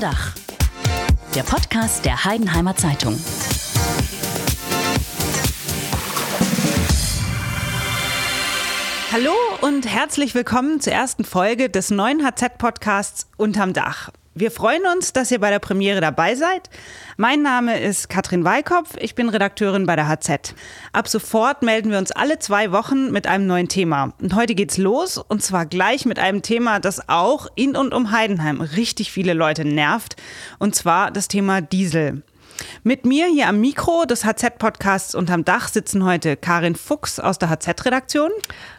Dach. Der Podcast der Heidenheimer Zeitung. Hallo und herzlich willkommen zur ersten Folge des neuen HZ-Podcasts Unterm Dach. Wir freuen uns, dass ihr bei der Premiere dabei seid. Mein Name ist Katrin Weikopf, ich bin Redakteurin bei der HZ. Ab sofort melden wir uns alle zwei Wochen mit einem neuen Thema. Und heute geht's los und zwar gleich mit einem Thema, das auch in und um Heidenheim richtig viele Leute nervt. Und zwar das Thema Diesel. Mit mir hier am Mikro des HZ-Podcasts unterm Dach sitzen heute Karin Fuchs aus der HZ-Redaktion.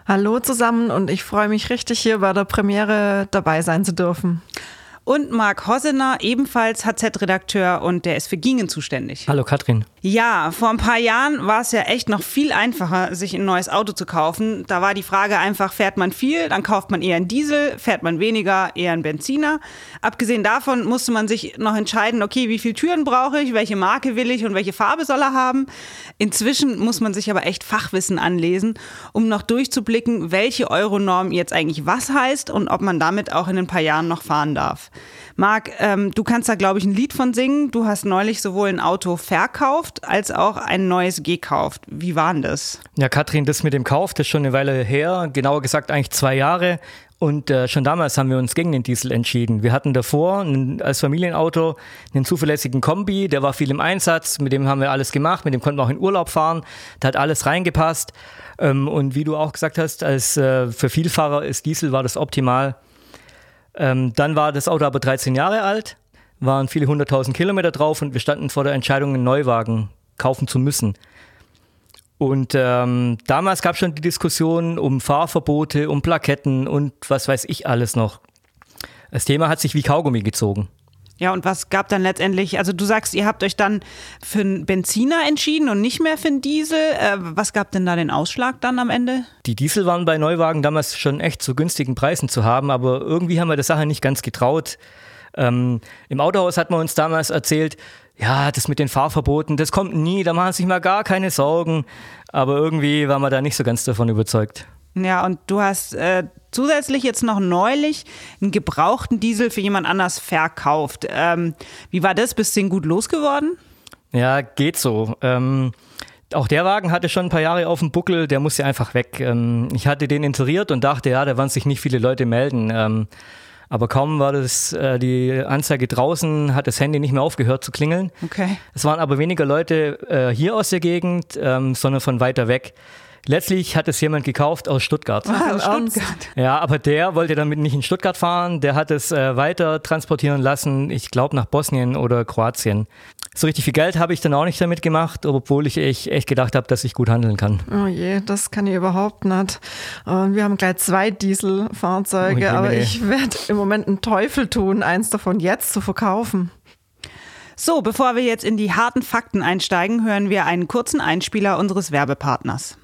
Hallo zusammen und ich freue mich richtig, hier bei der Premiere dabei sein zu dürfen und Marc Hossener, ebenfalls HZ-Redakteur und der ist für Gingen zuständig. Hallo Katrin. Ja, vor ein paar Jahren war es ja echt noch viel einfacher, sich ein neues Auto zu kaufen. Da war die Frage einfach, fährt man viel, dann kauft man eher einen Diesel, fährt man weniger, eher einen Benziner. Abgesehen davon musste man sich noch entscheiden, okay, wie viele Türen brauche ich, welche Marke will ich und welche Farbe soll er haben. Inzwischen muss man sich aber echt Fachwissen anlesen, um noch durchzublicken, welche Euronorm jetzt eigentlich was heißt und ob man damit auch in ein paar Jahren noch fahren darf. Marc, ähm, du kannst da, glaube ich, ein Lied von singen. Du hast neulich sowohl ein Auto verkauft als auch ein neues gekauft. Wie war denn das? Ja, Katrin, das mit dem Kauf, das ist schon eine Weile her. Genauer gesagt eigentlich zwei Jahre. Und äh, schon damals haben wir uns gegen den Diesel entschieden. Wir hatten davor ein, als Familienauto einen zuverlässigen Kombi, der war viel im Einsatz, mit dem haben wir alles gemacht, mit dem konnten wir auch in Urlaub fahren, da hat alles reingepasst. Ähm, und wie du auch gesagt hast, als äh, für Vielfahrer ist Diesel war das optimal. Ähm, dann war das Auto aber 13 Jahre alt, waren viele hunderttausend Kilometer drauf und wir standen vor der Entscheidung, einen Neuwagen kaufen zu müssen. Und ähm, damals gab es schon die Diskussion um Fahrverbote, um Plaketten und was weiß ich alles noch. Das Thema hat sich wie Kaugummi gezogen. Ja, und was gab dann letztendlich, also du sagst, ihr habt euch dann für einen Benziner entschieden und nicht mehr für einen Diesel. Äh, was gab denn da den Ausschlag dann am Ende? Die Diesel waren bei Neuwagen damals schon echt zu günstigen Preisen zu haben, aber irgendwie haben wir der Sache nicht ganz getraut. Ähm, Im Autohaus hat man uns damals erzählt, ja, das mit den Fahrverboten, das kommt nie, da machen sich mal gar keine Sorgen. Aber irgendwie waren wir da nicht so ganz davon überzeugt. Ja, und du hast äh, zusätzlich jetzt noch neulich einen gebrauchten Diesel für jemand anders verkauft. Ähm, wie war das? Bist du den gut losgeworden? Ja, geht so. Ähm, auch der Wagen hatte schon ein paar Jahre auf dem Buckel, der musste einfach weg. Ähm, ich hatte den inseriert und dachte, ja, da werden sich nicht viele Leute melden. Aber kaum war das äh, die Anzeige draußen, hat das Handy nicht mehr aufgehört zu klingeln. Okay. Es waren aber weniger Leute äh, hier aus der Gegend, ähm, sondern von weiter weg. Letztlich hat es jemand gekauft aus Stuttgart. Ah, aus Stuttgart. Ja, aber der wollte damit nicht in Stuttgart fahren. Der hat es äh, weiter transportieren lassen, ich glaube nach Bosnien oder Kroatien. So richtig viel Geld habe ich dann auch nicht damit gemacht, obwohl ich echt gedacht habe, dass ich gut handeln kann. Oh je, das kann ich überhaupt nicht. Und wir haben gleich zwei Dieselfahrzeuge, oh aber ich werde im Moment einen Teufel tun, eins davon jetzt zu verkaufen. So, bevor wir jetzt in die harten Fakten einsteigen, hören wir einen kurzen Einspieler unseres Werbepartners.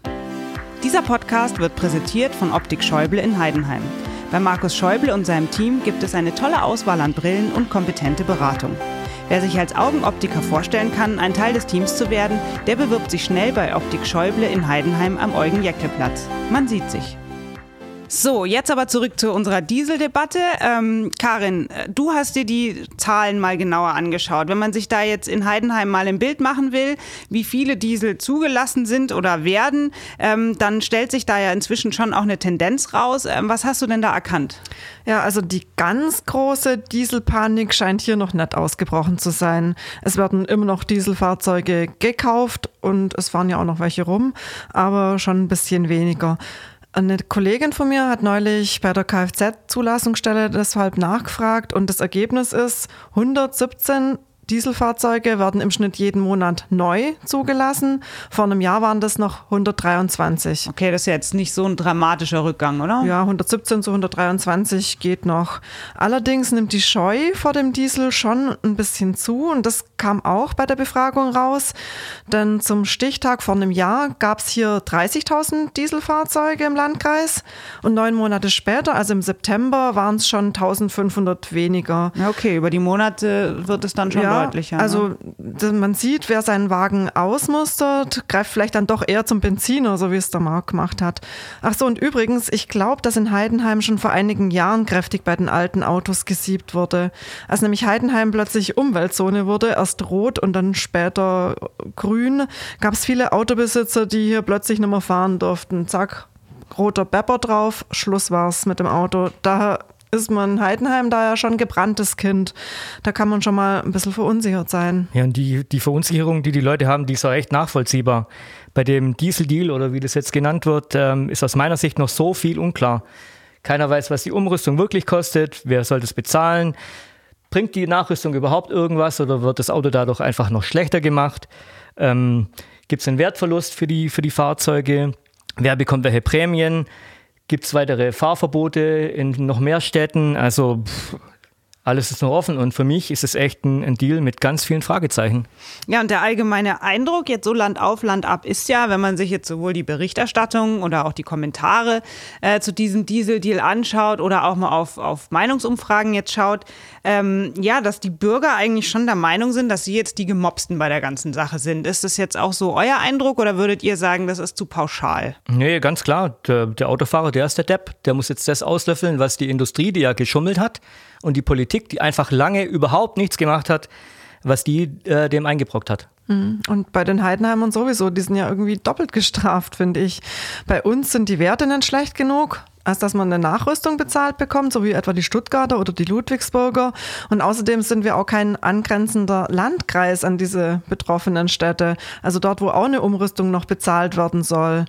Dieser Podcast wird präsentiert von Optik Schäuble in Heidenheim. Bei Markus Schäuble und seinem Team gibt es eine tolle Auswahl an Brillen und kompetente Beratung. Wer sich als Augenoptiker vorstellen kann, ein Teil des Teams zu werden, der bewirbt sich schnell bei Optik Schäuble in Heidenheim am Eugen-Jäckle-Platz. Man sieht sich. So, jetzt aber zurück zu unserer Dieseldebatte. Ähm, Karin, du hast dir die Zahlen mal genauer angeschaut. Wenn man sich da jetzt in Heidenheim mal ein Bild machen will, wie viele Diesel zugelassen sind oder werden, ähm, dann stellt sich da ja inzwischen schon auch eine Tendenz raus. Ähm, was hast du denn da erkannt? Ja, also die ganz große Dieselpanik scheint hier noch nicht ausgebrochen zu sein. Es werden immer noch Dieselfahrzeuge gekauft und es fahren ja auch noch welche rum, aber schon ein bisschen weniger. Eine Kollegin von mir hat neulich bei der Kfz-Zulassungsstelle deshalb nachgefragt und das Ergebnis ist 117 Dieselfahrzeuge werden im Schnitt jeden Monat neu zugelassen. Vor einem Jahr waren das noch 123. Okay, das ist jetzt nicht so ein dramatischer Rückgang, oder? Ja, 117 zu 123 geht noch. Allerdings nimmt die Scheu vor dem Diesel schon ein bisschen zu und das kam auch bei der Befragung raus. Denn zum Stichtag vor einem Jahr gab es hier 30.000 Dieselfahrzeuge im Landkreis und neun Monate später, also im September, waren es schon 1.500 weniger. Okay, über die Monate wird es dann schon ja, deutlicher. Ne? Also man sieht, wer seinen Wagen ausmustert, greift vielleicht dann doch eher zum Benziner, so wie es der Marc gemacht hat. Ach so, und übrigens, ich glaube, dass in Heidenheim schon vor einigen Jahren kräftig bei den alten Autos gesiebt wurde. Als nämlich Heidenheim plötzlich Umweltzone wurde, erst rot und dann später grün, gab es viele Autobesitzer, die hier plötzlich nicht mehr fahren durften. Zack, roter Bepper drauf, Schluss war's mit dem Auto. Daher ist man Heidenheim da ja schon gebranntes Kind. Da kann man schon mal ein bisschen verunsichert sein. Ja, und die, die Verunsicherung, die die Leute haben, die ist auch echt nachvollziehbar. Bei dem Diesel-Deal oder wie das jetzt genannt wird, ähm, ist aus meiner Sicht noch so viel unklar. Keiner weiß, was die Umrüstung wirklich kostet, wer soll das bezahlen. Bringt die Nachrüstung überhaupt irgendwas oder wird das Auto dadurch einfach noch schlechter gemacht? Ähm, Gibt es einen Wertverlust für die, für die Fahrzeuge? Wer bekommt welche Prämien? Gibt es weitere Fahrverbote in noch mehr Städten? Also pff, alles ist noch offen und für mich ist es echt ein, ein, Deal mit ganz vielen Fragezeichen. Ja, und der allgemeine Eindruck jetzt so Land auf, Land ab ist ja, wenn man sich jetzt sowohl die Berichterstattung oder auch die Kommentare äh, zu diesem Diesel-Deal anschaut oder auch mal auf, auf Meinungsumfragen jetzt schaut, ähm, ja, dass die Bürger eigentlich schon der Meinung sind, dass sie jetzt die Gemobsten bei der ganzen Sache sind. Ist das jetzt auch so euer Eindruck oder würdet ihr sagen, das ist zu pauschal? Nee, ganz klar. Der, der Autofahrer, der ist der Depp. Der muss jetzt das auslöffeln, was die Industrie, die ja geschummelt hat, und die Politik, die einfach lange überhaupt nichts gemacht hat, was die äh, dem eingebrockt hat. Mhm. Und bei den Heidenheimern sowieso, die sind ja irgendwie doppelt gestraft, finde ich. Bei uns sind die Werte nicht schlecht genug, als dass man eine Nachrüstung bezahlt bekommt, so wie etwa die Stuttgarter oder die Ludwigsburger. Und außerdem sind wir auch kein angrenzender Landkreis an diese betroffenen Städte, also dort, wo auch eine Umrüstung noch bezahlt werden soll.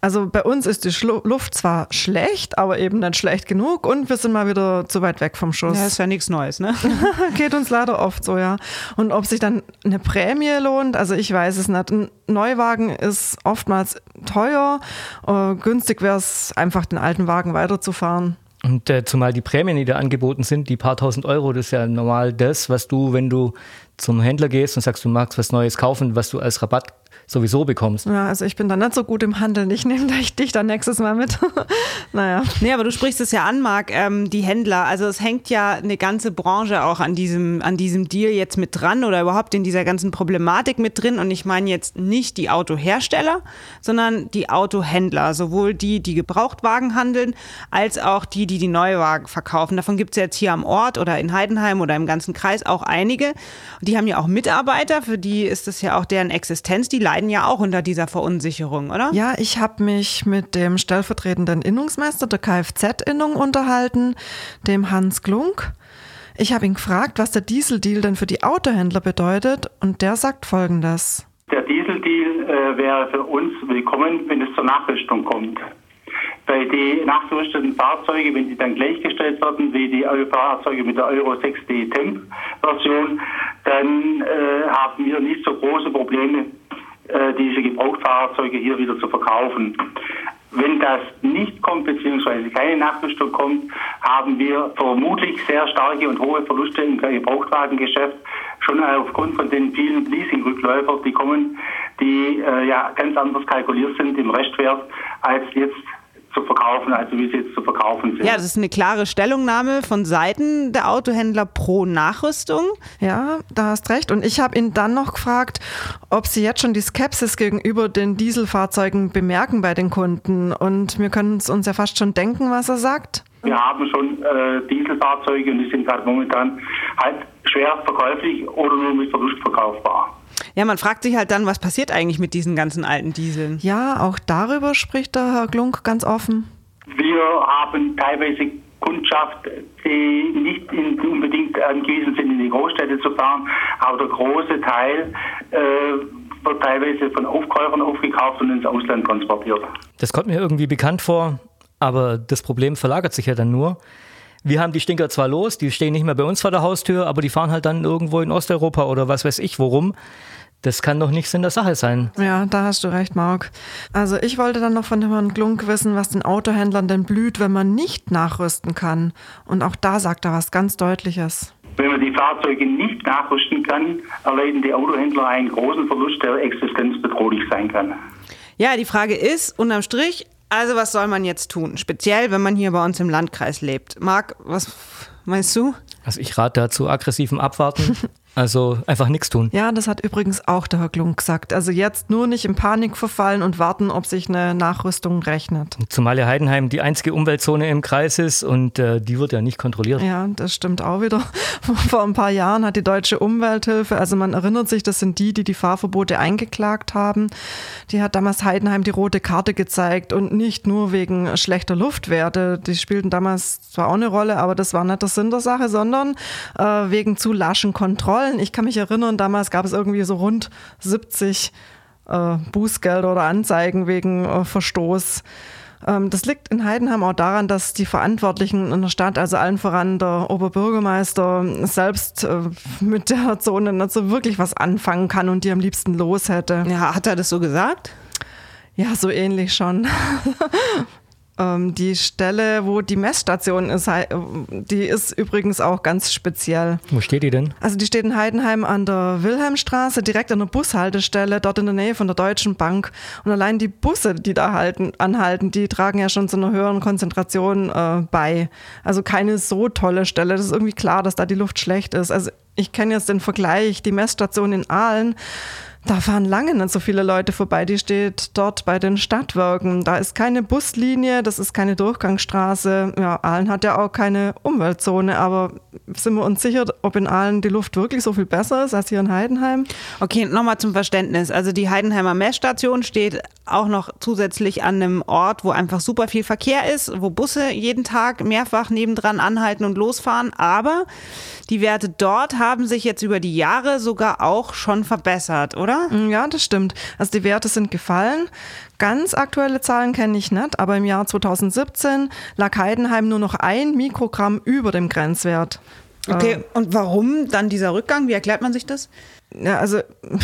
Also bei uns ist die Schlu Luft zwar schlecht, aber eben nicht schlecht genug und wir sind mal wieder zu weit weg vom Schuss. Ja, ist ja nichts Neues, ne? Geht uns leider oft so, ja. Und ob sich dann eine Prämie lohnt, also ich weiß es nicht. Ein Neuwagen ist oftmals teuer. Äh, günstig wäre es einfach, den alten Wagen weiterzufahren. Und äh, zumal die Prämien, die da angeboten sind, die paar tausend Euro, das ist ja normal das, was du, wenn du zum Händler gehst und sagst, du magst was Neues kaufen, was du als Rabatt sowieso bekommst. Ja, also ich bin da nicht so gut im Handeln. Ich nehme dich dann nächstes Mal mit. naja. Nee, aber du sprichst es ja an, Marc, ähm, die Händler. Also es hängt ja eine ganze Branche auch an diesem, an diesem Deal jetzt mit dran oder überhaupt in dieser ganzen Problematik mit drin. Und ich meine jetzt nicht die Autohersteller, sondern die Autohändler. Sowohl die, die Gebrauchtwagen handeln, als auch die, die die Neuwagen verkaufen. Davon gibt es jetzt hier am Ort oder in Heidenheim oder im ganzen Kreis auch einige. Die haben ja auch Mitarbeiter, für die ist das ja auch deren Existenz. Die leiden ja auch unter dieser Verunsicherung, oder? Ja, ich habe mich mit dem stellvertretenden Innungsmeister der Kfz-Innung unterhalten, dem Hans Glunk. Ich habe ihn gefragt, was der Dieseldeal denn für die Autohändler bedeutet und der sagt folgendes. Der Dieseldeal äh, wäre für uns willkommen, wenn es zur Nachrüstung kommt. Bei den nachgerüsteten Fahrzeugen, wenn die dann gleichgestellt werden wie die Fahrzeuge mit der Euro 6D Temp-Version, dann äh, haben wir nicht so große Probleme äh, diese Gebrauchtfahrzeuge hier wieder zu verkaufen. Wenn das nicht kommt, beziehungsweise keine Nachrüstung kommt, haben wir vermutlich sehr starke und hohe Verluste im Gebrauchtwagengeschäft, schon aufgrund von den vielen Leasing-Rückläufern, die kommen, die äh, ja ganz anders kalkuliert sind im Restwert als jetzt zu verkaufen, also wie sie jetzt zu verkaufen sind. Ja, das ist eine klare Stellungnahme von Seiten der Autohändler pro Nachrüstung. Ja, da hast recht. Und ich habe ihn dann noch gefragt, ob sie jetzt schon die Skepsis gegenüber den Dieselfahrzeugen bemerken bei den Kunden. Und wir können es uns ja fast schon denken, was er sagt. Wir haben schon äh, Dieselfahrzeuge und die sind halt momentan halt schwer verkäuflich oder nur mit Verlust verkaufbar. Ja, man fragt sich halt dann, was passiert eigentlich mit diesen ganzen alten Dieseln? Ja, auch darüber spricht der Herr Glunk ganz offen. Wir haben teilweise Kundschaft, die nicht in, unbedingt angewiesen sind, in die Großstädte zu fahren, aber der große Teil äh, wird teilweise von Aufkäufern aufgekauft und ins Ausland transportiert. Das kommt mir irgendwie bekannt vor, aber das Problem verlagert sich ja dann nur. Wir haben die Stinker zwar los, die stehen nicht mehr bei uns vor der Haustür, aber die fahren halt dann irgendwo in Osteuropa oder was weiß ich worum. Das kann doch nicht Sinn der Sache sein. Ja, da hast du recht, Marc. Also ich wollte dann noch von dem Herrn Glunk wissen, was den Autohändlern denn blüht, wenn man nicht nachrüsten kann. Und auch da sagt er was ganz Deutliches. Wenn man die Fahrzeuge nicht nachrüsten kann, erleiden die Autohändler einen großen Verlust, der existenzbedrohlich sein kann. Ja, die Frage ist, unterm Strich, also was soll man jetzt tun? Speziell, wenn man hier bei uns im Landkreis lebt. Marc, was meinst du? Also ich rate dazu aggressivem Abwarten. Also einfach nichts tun. Ja, das hat übrigens auch der Herr Klunk gesagt. Also jetzt nur nicht in Panik verfallen und warten, ob sich eine Nachrüstung rechnet. Zumal ja Heidenheim die einzige Umweltzone im Kreis ist und äh, die wird ja nicht kontrolliert. Ja, das stimmt auch wieder. Vor ein paar Jahren hat die Deutsche Umwelthilfe, also man erinnert sich, das sind die, die die Fahrverbote eingeklagt haben, die hat damals Heidenheim die rote Karte gezeigt und nicht nur wegen schlechter Luftwerte. Die spielten damals zwar auch eine Rolle, aber das war nicht der Sinn der Sache, sondern äh, wegen zu laschen Kontrollen Zahlen. Ich kann mich erinnern, damals gab es irgendwie so rund 70 äh, Bußgelder oder Anzeigen wegen äh, Verstoß. Ähm, das liegt in Heidenheim auch daran, dass die Verantwortlichen in der Stadt, also allen voran der Oberbürgermeister, selbst äh, mit der Zone nicht so wirklich was anfangen kann und die am liebsten los hätte. Ja, hat er das so gesagt? Ja, so ähnlich schon. Ähm, die Stelle, wo die Messstation ist, die ist übrigens auch ganz speziell. Wo steht die denn? Also die steht in Heidenheim an der Wilhelmstraße, direkt an der Bushaltestelle, dort in der Nähe von der Deutschen Bank. Und allein die Busse, die da halten, anhalten, die tragen ja schon zu einer höheren Konzentration äh, bei. Also keine so tolle Stelle. Das ist irgendwie klar, dass da die Luft schlecht ist. Also ich kenne jetzt den Vergleich, die Messstation in Aalen da fahren lange nicht so viele Leute vorbei. Die steht dort bei den Stadtwerken. Da ist keine Buslinie, das ist keine Durchgangsstraße. Ja, Aalen hat ja auch keine Umweltzone, aber sind wir uns sicher, ob in Aalen die Luft wirklich so viel besser ist als hier in Heidenheim? Okay, nochmal zum Verständnis. Also die Heidenheimer Messstation steht auch noch zusätzlich an einem Ort, wo einfach super viel Verkehr ist, wo Busse jeden Tag mehrfach nebendran anhalten und losfahren. Aber die Werte dort haben sich jetzt über die Jahre sogar auch schon verbessert, oder? Mm, ja, das stimmt. Also die Werte sind gefallen. Ganz aktuelle Zahlen kenne ich nicht, aber im Jahr 2017 lag Heidenheim nur noch ein Mikrogramm über dem Grenzwert. Okay, äh, und warum dann dieser Rückgang? Wie erklärt man sich das? Ja, also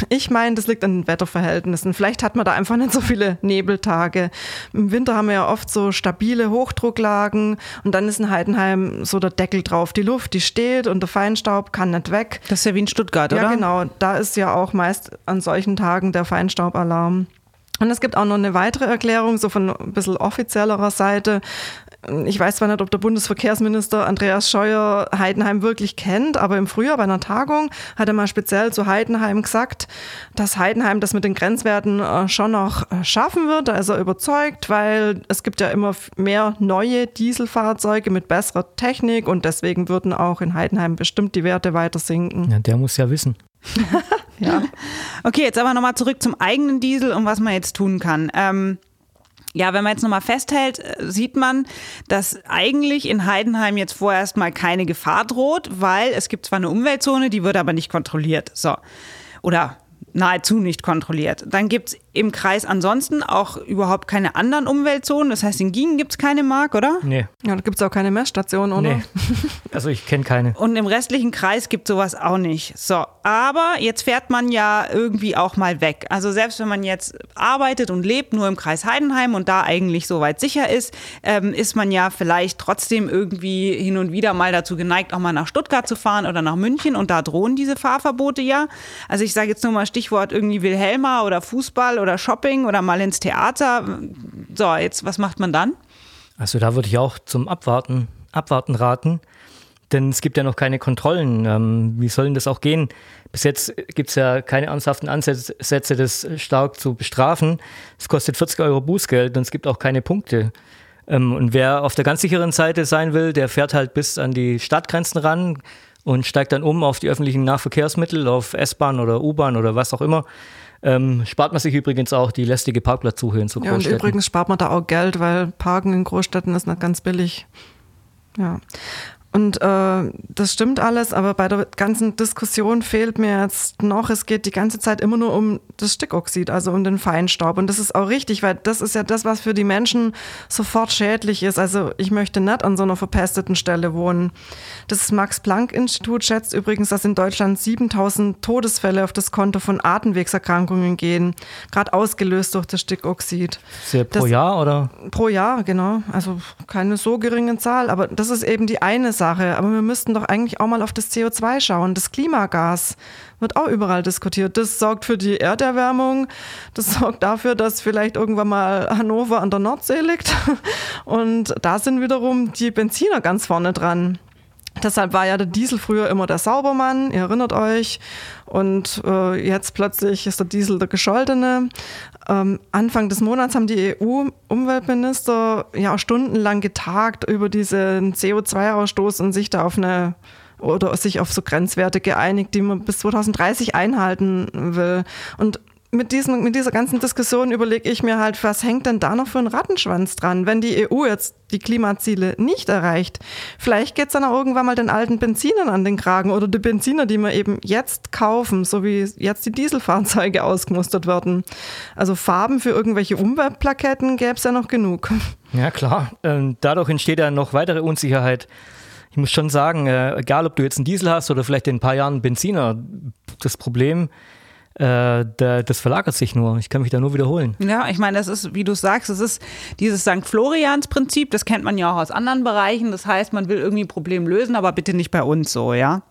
ich meine, das liegt an den Wetterverhältnissen. Vielleicht hat man da einfach nicht so viele Nebeltage. Im Winter haben wir ja oft so stabile Hochdrucklagen und dann ist in Heidenheim so der Deckel drauf. Die Luft, die steht und der Feinstaub kann nicht weg. Das ist ja wie in Stuttgart, oder? Ja, genau. Da ist ja auch meist an solchen Tagen der Feinstaubalarm. Und es gibt auch noch eine weitere Erklärung, so von ein bisschen offiziellerer Seite ich weiß zwar nicht, ob der Bundesverkehrsminister Andreas Scheuer Heidenheim wirklich kennt, aber im Frühjahr bei einer Tagung hat er mal speziell zu Heidenheim gesagt, dass Heidenheim das mit den Grenzwerten äh, schon noch äh, schaffen wird. Da ist er überzeugt, weil es gibt ja immer mehr neue Dieselfahrzeuge mit besserer Technik und deswegen würden auch in Heidenheim bestimmt die Werte weiter sinken. Ja, der muss ja wissen. ja. Okay, jetzt aber nochmal zurück zum eigenen Diesel und was man jetzt tun kann. Ähm ja, wenn man jetzt nochmal festhält, äh, sieht man, dass eigentlich in Heidenheim jetzt vorerst mal keine Gefahr droht, weil es gibt zwar eine Umweltzone, die wird aber nicht kontrolliert. So. Oder nahezu nicht kontrolliert. Dann gibt es im Kreis ansonsten auch überhaupt keine anderen Umweltzonen. Das heißt, in Gien gibt es keine Mark, oder? Nee. Ja, da gibt es auch keine Messstation, oder? Nee. Also ich kenne keine. Und im restlichen Kreis gibt sowas auch nicht. So, aber jetzt fährt man ja irgendwie auch mal weg. Also selbst wenn man jetzt arbeitet und lebt nur im Kreis Heidenheim und da eigentlich soweit sicher ist, ähm, ist man ja vielleicht trotzdem irgendwie hin und wieder mal dazu geneigt, auch mal nach Stuttgart zu fahren oder nach München und da drohen diese Fahrverbote ja. Also ich sage jetzt nur mal Stichwort irgendwie Wilhelma oder Fußball oder oder Shopping oder mal ins Theater. So, jetzt, was macht man dann? Also da würde ich auch zum Abwarten, Abwarten raten. Denn es gibt ja noch keine Kontrollen. Ähm, wie soll denn das auch gehen? Bis jetzt gibt es ja keine ernsthaften Ansätze, das stark zu bestrafen. Es kostet 40 Euro Bußgeld und es gibt auch keine Punkte. Ähm, und wer auf der ganz sicheren Seite sein will, der fährt halt bis an die Stadtgrenzen ran und steigt dann um auf die öffentlichen Nahverkehrsmittel, auf S-Bahn oder U-Bahn oder was auch immer. Ähm, spart man sich übrigens auch die lästige Parkplatzsuche in so ja, Großstädten. Und übrigens spart man da auch Geld, weil Parken in Großstädten ist nicht ganz billig. Ja. Und äh, das stimmt alles, aber bei der ganzen Diskussion fehlt mir jetzt noch, es geht die ganze Zeit immer nur um das Stickoxid, also um den Feinstaub. Und das ist auch richtig, weil das ist ja das, was für die Menschen sofort schädlich ist. Also ich möchte nicht an so einer verpesteten Stelle wohnen. Das Max-Planck-Institut schätzt übrigens, dass in Deutschland 7000 Todesfälle auf das Konto von Atemwegserkrankungen gehen, gerade ausgelöst durch das Stickoxid. Sehr pro das, Jahr oder? Pro Jahr, genau. Also keine so geringe Zahl, aber das ist eben die eine Sache. Sache. Aber wir müssten doch eigentlich auch mal auf das CO2 schauen. Das Klimagas wird auch überall diskutiert. Das sorgt für die Erderwärmung. Das sorgt dafür, dass vielleicht irgendwann mal Hannover an der Nordsee liegt. Und da sind wiederum die Benziner ganz vorne dran. Deshalb war ja der Diesel früher immer der Saubermann, ihr erinnert euch. Und äh, jetzt plötzlich ist der Diesel der Gescholtene. Ähm, Anfang des Monats haben die EU-Umweltminister ja stundenlang getagt über diesen CO2-Ausstoß und sich da auf eine oder sich auf so Grenzwerte geeinigt, die man bis 2030 einhalten will. Und mit, diesen, mit dieser ganzen Diskussion überlege ich mir halt, was hängt denn da noch für ein Rattenschwanz dran, wenn die EU jetzt die Klimaziele nicht erreicht? Vielleicht geht es dann auch irgendwann mal den alten Benzinern an den Kragen oder die Benziner, die wir eben jetzt kaufen, so wie jetzt die Dieselfahrzeuge ausgemustert werden. Also Farben für irgendwelche Umweltplaketten gäbe es ja noch genug. Ja, klar. Ähm, dadurch entsteht ja noch weitere Unsicherheit. Ich muss schon sagen, äh, egal ob du jetzt einen Diesel hast oder vielleicht in ein paar Jahren einen Benziner, das Problem äh, das verlagert sich nur. Ich kann mich da nur wiederholen. Ja, ich meine, das ist, wie du sagst, es ist dieses St. Florians-Prinzip, das kennt man ja auch aus anderen Bereichen. Das heißt, man will irgendwie ein Problem lösen, aber bitte nicht bei uns so, ja.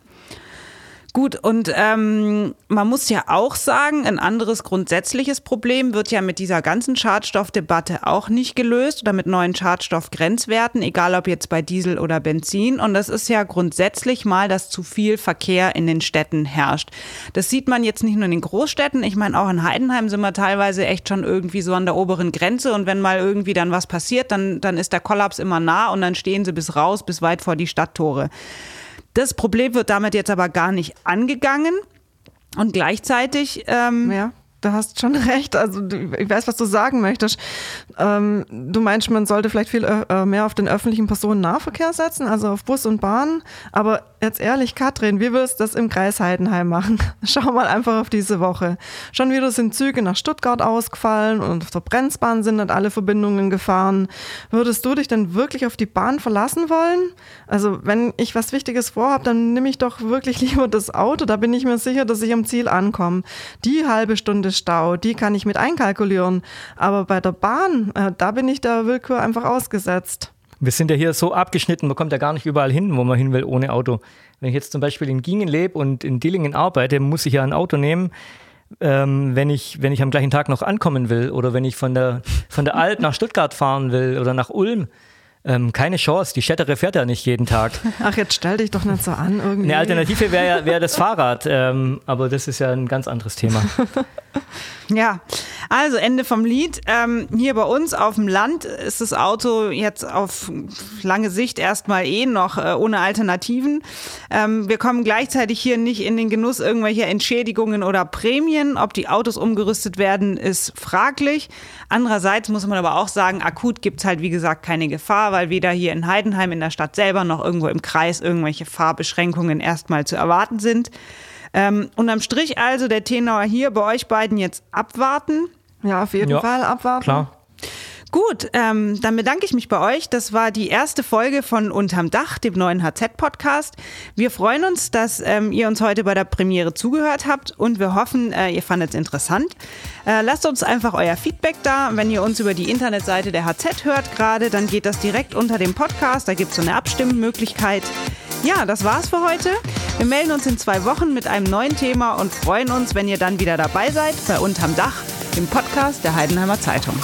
Gut, und ähm, man muss ja auch sagen, ein anderes grundsätzliches Problem wird ja mit dieser ganzen Schadstoffdebatte auch nicht gelöst oder mit neuen Schadstoffgrenzwerten, egal ob jetzt bei Diesel oder Benzin. Und das ist ja grundsätzlich mal, dass zu viel Verkehr in den Städten herrscht. Das sieht man jetzt nicht nur in den Großstädten. Ich meine, auch in Heidenheim sind wir teilweise echt schon irgendwie so an der oberen Grenze. Und wenn mal irgendwie dann was passiert, dann, dann ist der Kollaps immer nah und dann stehen sie bis raus, bis weit vor die Stadttore. Das Problem wird damit jetzt aber gar nicht angegangen. Und gleichzeitig ähm, ja du hast schon recht. Also ich weiß, was du sagen möchtest. Ähm, du meinst, man sollte vielleicht viel äh, mehr auf den öffentlichen Personennahverkehr setzen, also auf Bus und Bahn. Aber jetzt ehrlich, Katrin, wie wirst du das im Kreis Heidenheim machen? Schau mal einfach auf diese Woche. Schon wieder sind Züge nach Stuttgart ausgefallen und auf der Brenzbahn sind nicht alle Verbindungen gefahren. Würdest du dich denn wirklich auf die Bahn verlassen wollen? Also wenn ich was Wichtiges vorhabe, dann nehme ich doch wirklich lieber das Auto. Da bin ich mir sicher, dass ich am Ziel ankomme. Die halbe Stunde Stau, die kann ich mit einkalkulieren. Aber bei der Bahn, äh, da bin ich der Willkür einfach ausgesetzt. Wir sind ja hier so abgeschnitten, man kommt ja gar nicht überall hin, wo man hin will ohne Auto. Wenn ich jetzt zum Beispiel in Gingen lebe und in Dillingen arbeite, muss ich ja ein Auto nehmen. Ähm, wenn, ich, wenn ich am gleichen Tag noch ankommen will oder wenn ich von der, von der Alp nach Stuttgart fahren will oder nach Ulm, ähm, keine Chance. Die Städtere fährt ja nicht jeden Tag. Ach, jetzt stell dich doch nicht so an irgendwie. Eine Alternative wäre ja wär das Fahrrad, ähm, aber das ist ja ein ganz anderes Thema. Ja, also Ende vom Lied. Ähm, hier bei uns auf dem Land ist das Auto jetzt auf lange Sicht erstmal eh noch äh, ohne Alternativen. Ähm, wir kommen gleichzeitig hier nicht in den Genuss irgendwelcher Entschädigungen oder Prämien. Ob die Autos umgerüstet werden, ist fraglich. Andererseits muss man aber auch sagen, akut gibt es halt wie gesagt keine Gefahr, weil weder hier in Heidenheim in der Stadt selber noch irgendwo im Kreis irgendwelche Fahrbeschränkungen erstmal zu erwarten sind. Ähm, unterm Strich also der Tenor hier bei euch beiden jetzt abwarten. Ja, auf jeden ja, Fall abwarten. Klar. Gut, ähm, dann bedanke ich mich bei euch. Das war die erste Folge von Unterm Dach, dem neuen HZ-Podcast. Wir freuen uns, dass ähm, ihr uns heute bei der Premiere zugehört habt und wir hoffen, äh, ihr fandet es interessant. Äh, lasst uns einfach euer Feedback da. Wenn ihr uns über die Internetseite der HZ hört gerade, dann geht das direkt unter dem Podcast. Da gibt es so eine Abstimmmöglichkeit. Ja, das war's für heute. Wir melden uns in zwei Wochen mit einem neuen Thema und freuen uns, wenn ihr dann wieder dabei seid bei Unterm Dach, dem Podcast der Heidenheimer Zeitung.